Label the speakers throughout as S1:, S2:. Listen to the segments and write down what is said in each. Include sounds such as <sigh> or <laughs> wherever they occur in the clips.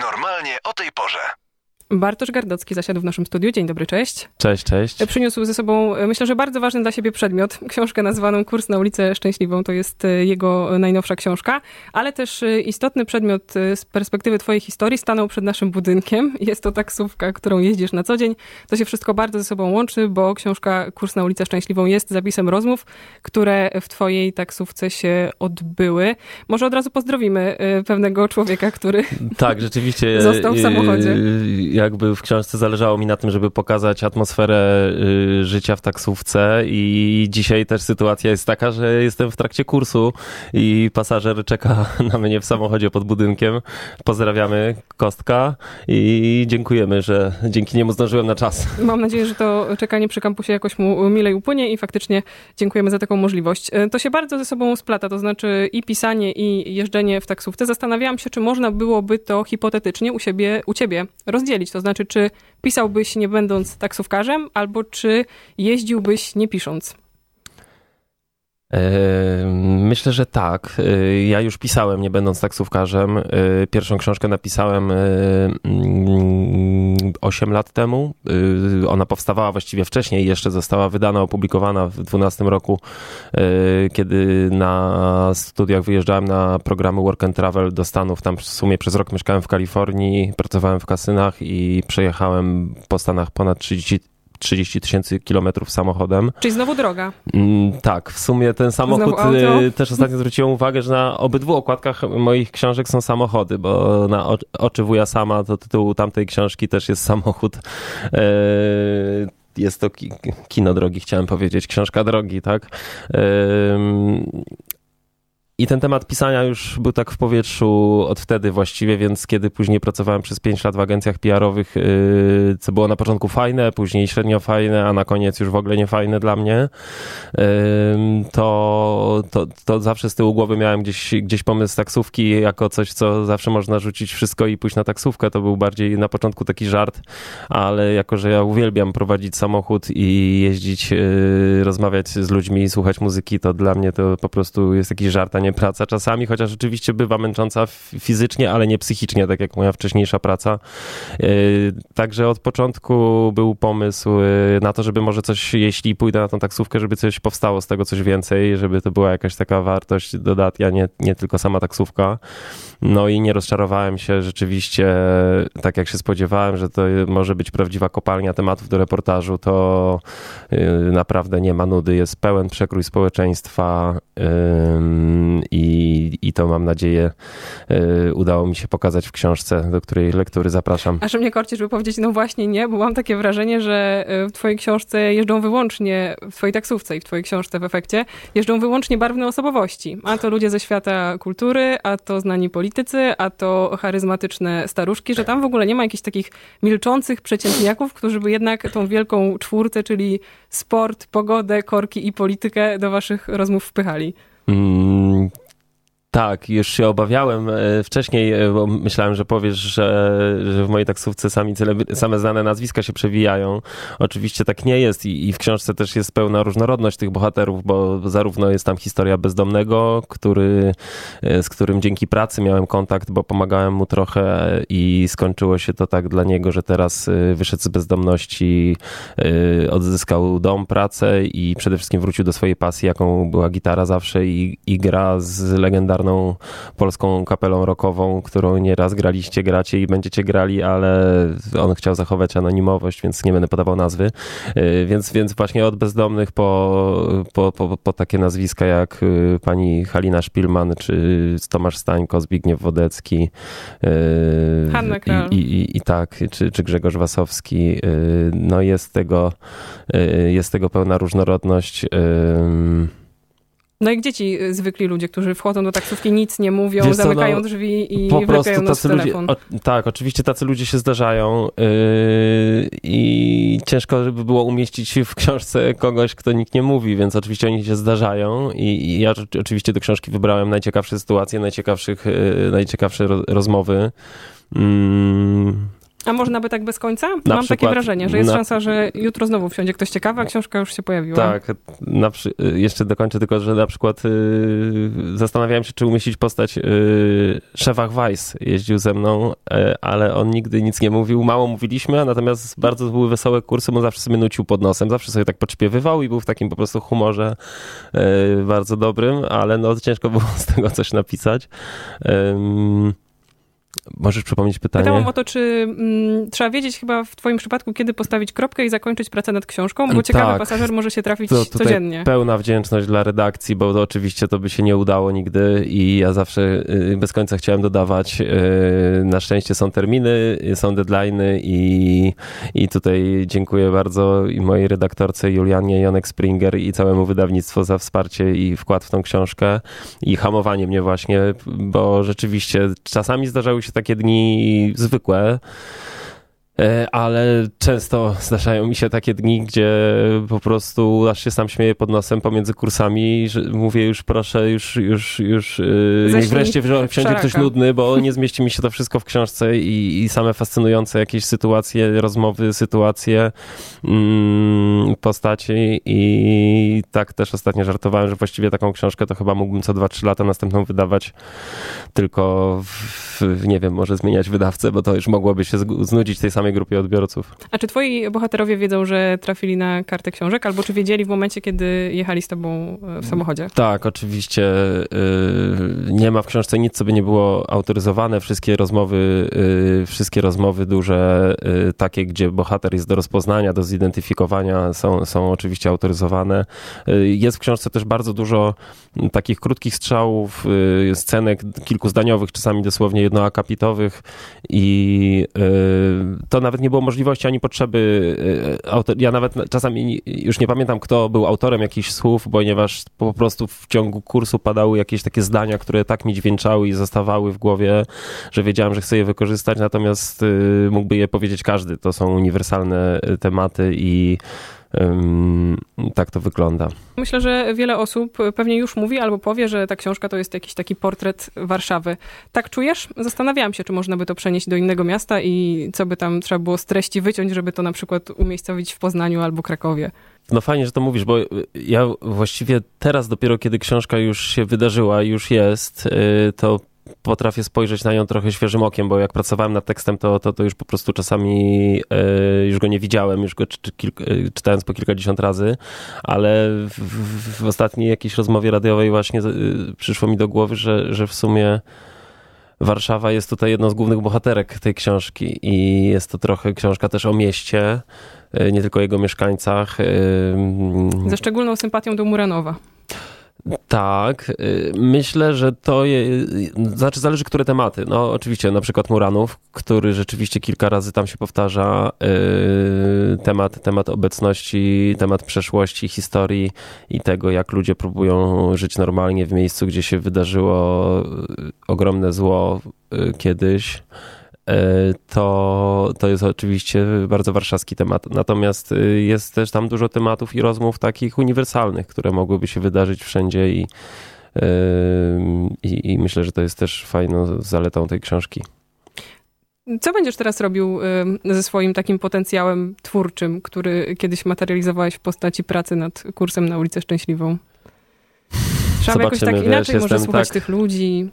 S1: Normalnie o tej porze.
S2: Bartosz Gardocki zasiadł w naszym studiu. Dzień dobry, cześć.
S3: Cześć, cześć.
S2: Przyniósł ze sobą, myślę, że bardzo ważny dla siebie przedmiot. Książkę nazwaną Kurs na ulicę Szczęśliwą. To jest e, jego najnowsza książka, ale też e, istotny przedmiot e, z perspektywy twojej historii stanął przed naszym budynkiem. <laughs> Jest to taksówka, którą jeździsz na co dzień. To się wszystko bardzo ze sobą łączy, bo książka Kurs na ulicę Szczęśliwą jest zapisem rozmów, które w twojej taksówce się odbyły. Może od razu pozdrowimy pewnego człowieka, który
S3: tak, rzeczywiście <laughs>
S2: został w samochodzie
S3: jakby w książce zależało mi na tym, żeby pokazać atmosferę y, życia w taksówce i dzisiaj też sytuacja jest taka, że jestem w trakcie kursu i pasażer czeka <laughs> na mnie w samochodzie pod budynkiem. Pozdrawiamy Kostka i dziękujemy, że dzięki niemu zdążyłem na czas. <laughs>
S2: Mam nadzieję, że to czekanie przy kampusie jakoś mu milej upłynie i faktycznie dziękujemy za taką możliwość. Y, to się bardzo ze sobą splata, to znaczy i pisanie, i jeżdżenie w taksówce. Zastanawiałam się, czy można byłoby to hipotetycznie u siebie, u ciebie rozdzielić to znaczy, czy pisałbyś nie będąc taksówkarzem, albo czy jeździłbyś nie pisząc?
S3: Myślę, że tak. E, ja już pisałem, nie będąc taksówkarzem. E, pierwszą książkę napisałem 8 mm, lat temu. E, ona powstawała właściwie wcześniej, jeszcze została wydana, opublikowana w 2012 roku, kiedy na studiach wyjeżdżałem na programy Work and Travel do Stanów. Tam w sumie przez rok mieszkałem w Kalifornii, pracowałem w kasynach i przejechałem po Stanach ponad 30 30 tysięcy kilometrów samochodem.
S2: Czyli znowu droga.
S3: Mm, tak, w sumie ten samochód y, też ostatnio zwróciłem uwagę, że na obydwu okładkach moich książek są samochody, bo na Oczy wuja sama to tytuł tamtej książki też jest samochód. E, jest to kino drogi, chciałem powiedzieć, książka drogi, tak? I ten temat pisania już był tak w powietrzu od wtedy właściwie, więc kiedy później pracowałem przez 5 lat w agencjach PR-owych, yy, co było na początku fajne, później średnio fajne, a na koniec już w ogóle nie fajne dla mnie, yy, to, to, to zawsze z tyłu głowy miałem gdzieś, gdzieś pomysł taksówki jako coś, co zawsze można rzucić wszystko i pójść na taksówkę. To był bardziej na początku taki żart, ale jako, że ja uwielbiam prowadzić samochód i jeździć, yy, rozmawiać z ludźmi, słuchać muzyki, to dla mnie to po prostu jest jakiś żart, a nie praca czasami, chociaż rzeczywiście bywa męcząca fizycznie, ale nie psychicznie, tak jak moja wcześniejsza praca. E, także od początku był pomysł e, na to, żeby może coś, jeśli pójdę na tą taksówkę, żeby coś powstało z tego coś więcej, żeby to była jakaś taka wartość dodatnia, nie, nie tylko sama taksówka. No i nie rozczarowałem się rzeczywiście, tak jak się spodziewałem, że to może być prawdziwa kopalnia tematów do reportażu, to e, naprawdę nie ma nudy, jest pełen przekrój społeczeństwa i, i to mam nadzieję y, udało mi się pokazać w książce, do której lektury zapraszam.
S2: A że mnie korci, żeby powiedzieć, no właśnie nie, bo mam takie wrażenie, że y, w twojej książce jeżdżą wyłącznie, w twojej taksówce i w twojej książce w efekcie, jeżdżą wyłącznie barwne osobowości. A to ludzie ze świata kultury, a to znani politycy, a to charyzmatyczne staruszki, że tam w ogóle nie ma jakichś takich milczących przeciętniaków, którzy by jednak tą wielką czwórkę, czyli sport, pogodę, korki i politykę do waszych rozmów wpychali. Mm,
S3: tak, już się obawiałem e, wcześniej, e, bo myślałem, że powiesz, że, że w mojej taksówce sami same znane nazwiska się przewijają. Oczywiście tak nie jest i, i, w książce też jest pełna różnorodność tych bohaterów, bo zarówno jest tam historia bezdomnego, który, e, z którym dzięki pracy miałem kontakt, bo pomagałem mu trochę i skończyło się to tak dla niego, że teraz wyszedł z bezdomności, odzyskał dom, pracę i przede wszystkim wrócił do swojej pasji, jaką była gitara zawsze i, i gra z legendarną legendarną polską kapelą rockową, którą nieraz graliście, gracie i będziecie grali, ale on chciał zachować anonimowość, więc nie będę podawał nazwy. Y, więc, więc właśnie od bezdomnych po, po, po, po takie nazwiska jak y, pani Halina Szpilman, czy Tomasz Stańko, Zbigniew Wodecki.
S2: Y, Hanna
S3: I, i, i, tak, czy, czy Grzegorz Wasowski. No jest tego, jest tego pełna różnorodność.
S2: No i gdzie ci y, zwykli ludzie, którzy wchodzą do taksówki, nic nie mówią, Wiesz zamykają co, no, drzwi i po prostu tacy ludzie, o,
S3: Tak, oczywiście tacy ludzie się zdarzają yy, i ciężko by było umieścić w książce kogoś, kto nikt nie mówi, więc oczywiście oni się zdarzają i, i ja oczywiście do książki wybrałem najciekawsze sytuacje, najciekawszych, yy, najciekawsze ro, rozmowy. Yy
S2: A można by tak bez końca? Na Mam przykład, takie wrażenie, że jest na... szansa, że jutro znowu wsiądzie ktoś ciekawy, a książka już się pojawiła.
S3: Tak, przy... jeszcze dokończę tylko, że na przykład yy, zastanawiałem się, czy umieścić postać yy, Szewach Weiss. Jeździł ze mną, yy, ale on nigdy nic nie mówił. Mało mówiliśmy, natomiast bardzo były wesołe kursy, bo zawsze sobie nucił pod nosem, zawsze sobie tak podśpiewywał i był w takim po prostu humorze yy, bardzo dobrym, ale no ciężko było <laughs> z tego coś napisać. Możesz przypomnieć pytanie?
S2: Pytałam o to, czy mm, trzeba wiedzieć chyba w twoim przypadku, kiedy postawić kropkę i zakończyć pracę nad książką, bo ciekawy tak. pasażer może się trafić to codziennie.
S3: Pełna wdzięczność dla redakcji, bo to oczywiście to by się nie udało nigdy i ja zawsze y, bez końca chciałem dodawać. Y, na szczęście są terminy, są deadlines i, i tutaj dziękuję bardzo i mojej redaktorce Julianie Jonek Springer i całemu wydawnictwu za wsparcie i wkład w tą książkę i hamowanie mnie właśnie, bo rzeczywiście czasami zdarzały się takie dni zwykłe, ale często zdarzają mi się takie dni, gdzie po prostu aż się sam śmieję pod nosem pomiędzy kursami, że mówię już proszę, już, już, już e, niech wreszcie wsiądzie ktoś nudny, bo <laughs> nie zmieści mi się to wszystko w książce i, i same fascynujące jakieś sytuacje, rozmowy, sytuacje, mm, postaci i tak też ostatnio żartowałem, że właściwie taką książkę to chyba mógłbym co 2-3 lata następną wydawać, tylko w, nie wiem, może zmieniać wydawcę, bo to już mogłoby się znudzić tej samej grupie odbiorców.
S2: A czy twoi bohaterowie wiedzą, że trafili na kartę książek, albo czy wiedzieli w momencie, kiedy jechali z tobą e, w samochodzie?
S3: Tak, oczywiście. Y, nie ma w książce nic, co by nie było autoryzowane. Wszystkie rozmowy, y, wszystkie rozmowy duże, y, takie, gdzie bohater jest do rozpoznania, do zidentyfikowania, są, są oczywiście autoryzowane. Jest w książce też bardzo dużo takich krótkich strzałów, scenek kilkuzdaniowych, czasami dosłownie jednoakapitowych i to nawet nie było możliwości ani potrzeby. E, ja nawet czasami już nie pamiętam, kto był autorem jakichś słów, ponieważ po prostu w ciągu kursu padały jakieś takie zdania, które tak mi dźwięczały i zostawały w głowie, że wiedziałem, że chcę je wykorzystać, natomiast y, mógłby je powiedzieć każdy. To są uniwersalne y, tematy i tak to wygląda.
S2: Myślę, że wiele osób pewnie już mówi albo powie, że ta książka to jest jakiś taki portret Warszawy. Tak czujesz? Zastanawiałam się, czy można by to przenieść do innego miasta i co by tam trzeba było z treści wyciąć, żeby to na przykład umiejscowić w Poznaniu albo Krakowie.
S3: No fajnie, że to mówisz, bo ja właściwie teraz dopiero, kiedy książka już się wydarzyła, już jest, y, to potrafię spojrzeć na nią trochę świeżym okiem, bo jak pracowałem nad tekstem, to, to, to już po prostu czasami e, już go nie widziałem, już go czy, czy, e, czytając po kilkadziesiąt razy, ale w, w, ostatniej jakiejś rozmowie radiowej właśnie e, przyszło mi do głowy, że, że w sumie Warszawa jest tutaj jedną z głównych bohaterek tej książki i jest to trochę książka też o mieście, nie tylko jego mieszkańcach.
S2: Ze szczególną sympatią do Muranowa.
S3: Tak, y, myślę, że to je, znaczy zależy, które tematy. No oczywiście, na przykład Muranów, który rzeczywiście kilka razy tam się powtarza, yy, temat, temat obecności, temat przeszłości, historii i tego, jak ludzie próbują żyć normalnie w miejscu, gdzie się wydarzyło ogromne zło yy, kiedyś. E, to, to jest oczywiście bardzo warszawski temat. Natomiast y, jest też tam dużo tematów i rozmów takich uniwersalnych, które mogłyby się wydarzyć wszędzie i, y, i, i myślę, że to jest też fajną zaletą tej książki.
S2: Co będziesz teraz robił y, ze swoim takim potencjałem twórczym, który kiedyś materializowałeś w postaci pracy nad kursem na ulicę Szczęśliwą? Trzeba Zobaczymy, jakoś tak wiesz, inaczej może słuchać tak... tych ludzi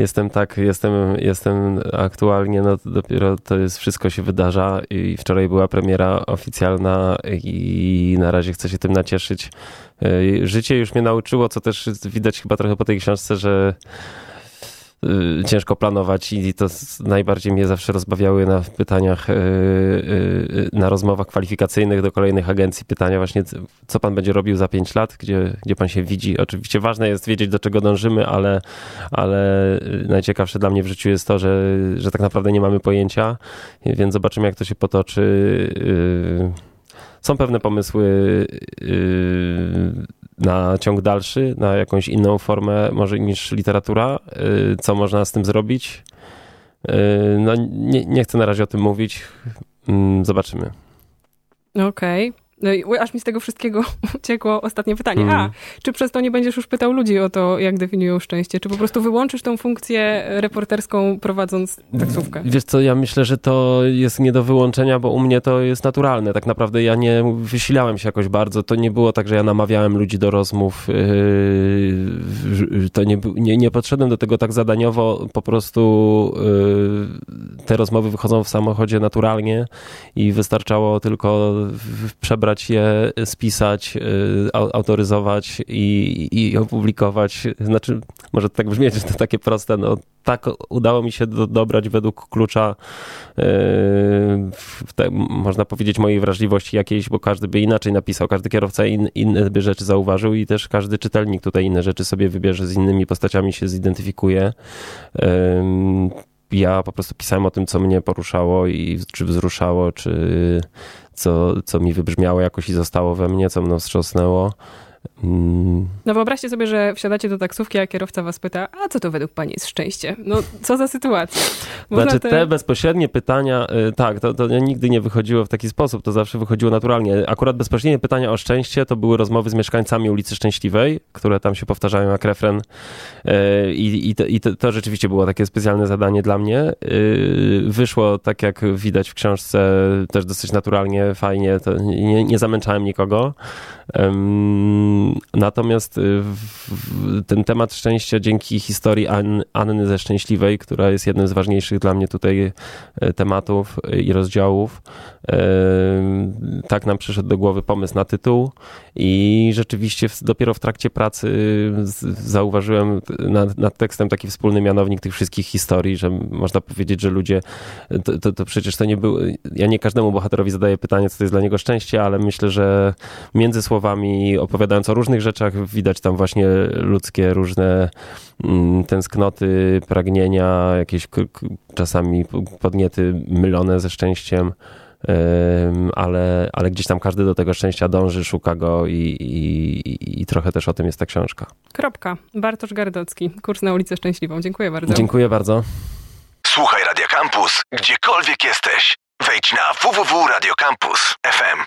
S3: jestem tak, jestem, jestem aktualnie, no dopiero to jest, wszystko się wydarza i wczoraj była premiera oficjalna i na razie chcę się tym nacieszyć. E, życie już mnie nauczyło, co też widać chyba trochę po tej książce, że Y, ciężko planować i to najbardziej mnie zawsze rozbawiały na pytaniach, y, y, na rozmowach kwalifikacyjnych do kolejnych agencji pytania właśnie, co pan będzie robił za pięć lat, gdzie, gdzie pan się widzi. Oczywiście ważne jest wiedzieć, do czego dążymy, ale, ale najciekawsze dla mnie w życiu jest to, że, że tak naprawdę nie mamy pojęcia, więc zobaczymy, jak to się potoczy. Są pewne pomysły na ciąg dalszy, na jakąś inną formę może niż literatura. Y, co można z tym zrobić? Y, no, nie, nie chcę na razie o tym mówić. Mm, zobaczymy.
S2: Okej. Okay. No aż mi z tego wszystkiego <laughs> uciekło ostatnie pytanie. Mm. A, czy przez to nie będziesz już pytał ludzi o to, jak definiują szczęście? Czy po prostu wyłączysz tą funkcję reporterską prowadząc taksówkę?
S3: Wiesz co, ja myślę, że to jest nie do wyłączenia, bo u mnie to jest naturalne. Tak naprawdę ja nie wysilałem się jakoś bardzo. To nie było tak, że ja namawiałem ludzi do rozmów. Yy, to nie, nie, nie podszedłem do tego tak zadaniowo. Po prostu yy, te rozmowy wychodzą w samochodzie naturalnie i wystarczało tylko przebrać je, spisać, y, autoryzować i, i opublikować. Znaczy, może tak brzmieć, że to takie proste, no tak udało mi się do, dobrać według klucza, yy, te, można powiedzieć, mojej wrażliwości jakiejś, bo każdy by inaczej napisał, każdy kierowca in, inne by rzeczy zauważył i też każdy czytelnik tutaj inne rzeczy sobie wybierze, z innymi postaciami się zidentyfikuje. Yy, ja po prostu pisałem o tym, co mnie poruszało i czy wzruszało, czy co, co mi wybrzmiało jakoś i zostało we mnie, co mną wstrząsnęło.
S2: Mm. No wyobraźcie sobie, że wsiadacie do taksówki, a kierowca was pyta, a co to według pani jest szczęście? No co za sytuacja?
S3: Można znaczy te... te... bezpośrednie pytania, y, tak, to, to nigdy nie wychodziło w taki sposób, to zawsze wychodziło naturalnie. Akurat bezpośrednie pytania o szczęście to były rozmowy z mieszkańcami ulicy Szczęśliwej, które tam się powtarzają jak refren y, i, i, to, i to, to rzeczywiście było takie specjalne zadanie dla mnie. Y, wyszło tak jak widać w książce też dosyć naturalnie, fajnie, nie, nie zamęczałem nikogo. Natomiast y, ten temat szczęścia dzięki historii Anny ze Szczęśliwej, która jest jednym z ważniejszych dla mnie tutaj e, tematów i rozdziałów, tak nam przyszedł do głowy pomysł na tytuł i rzeczywiście dopiero w trakcie pracy zauważyłem nad, nad tekstem taki wspólny mianownik tych wszystkich historii, że można powiedzieć, że ludzie, to, to, to przecież to nie było, ja nie każdemu bohaterowi zadaję pytanie, co to jest dla niego szczęście, ale myślę, że między słowami opowiadając o różnych rzeczach, widać tam właśnie ludzkie różne mm, tęsknoty, pragnienia, jakieś czasami podniety mylone ze szczęściem ale, ale gdzieś tam każdy do tego szczęścia dąży, szuka go i, i, i trochę też o tym jest ta książka.
S2: Kropka. Bartosz Gardocki, kurs na ulicę Szczęśliwą. Dziękuję bardzo.
S3: Dziękuję bardzo.
S1: Słuchaj Radio Campus, gdziekolwiek jesteś. Wejdź na www.radiocampus.fm.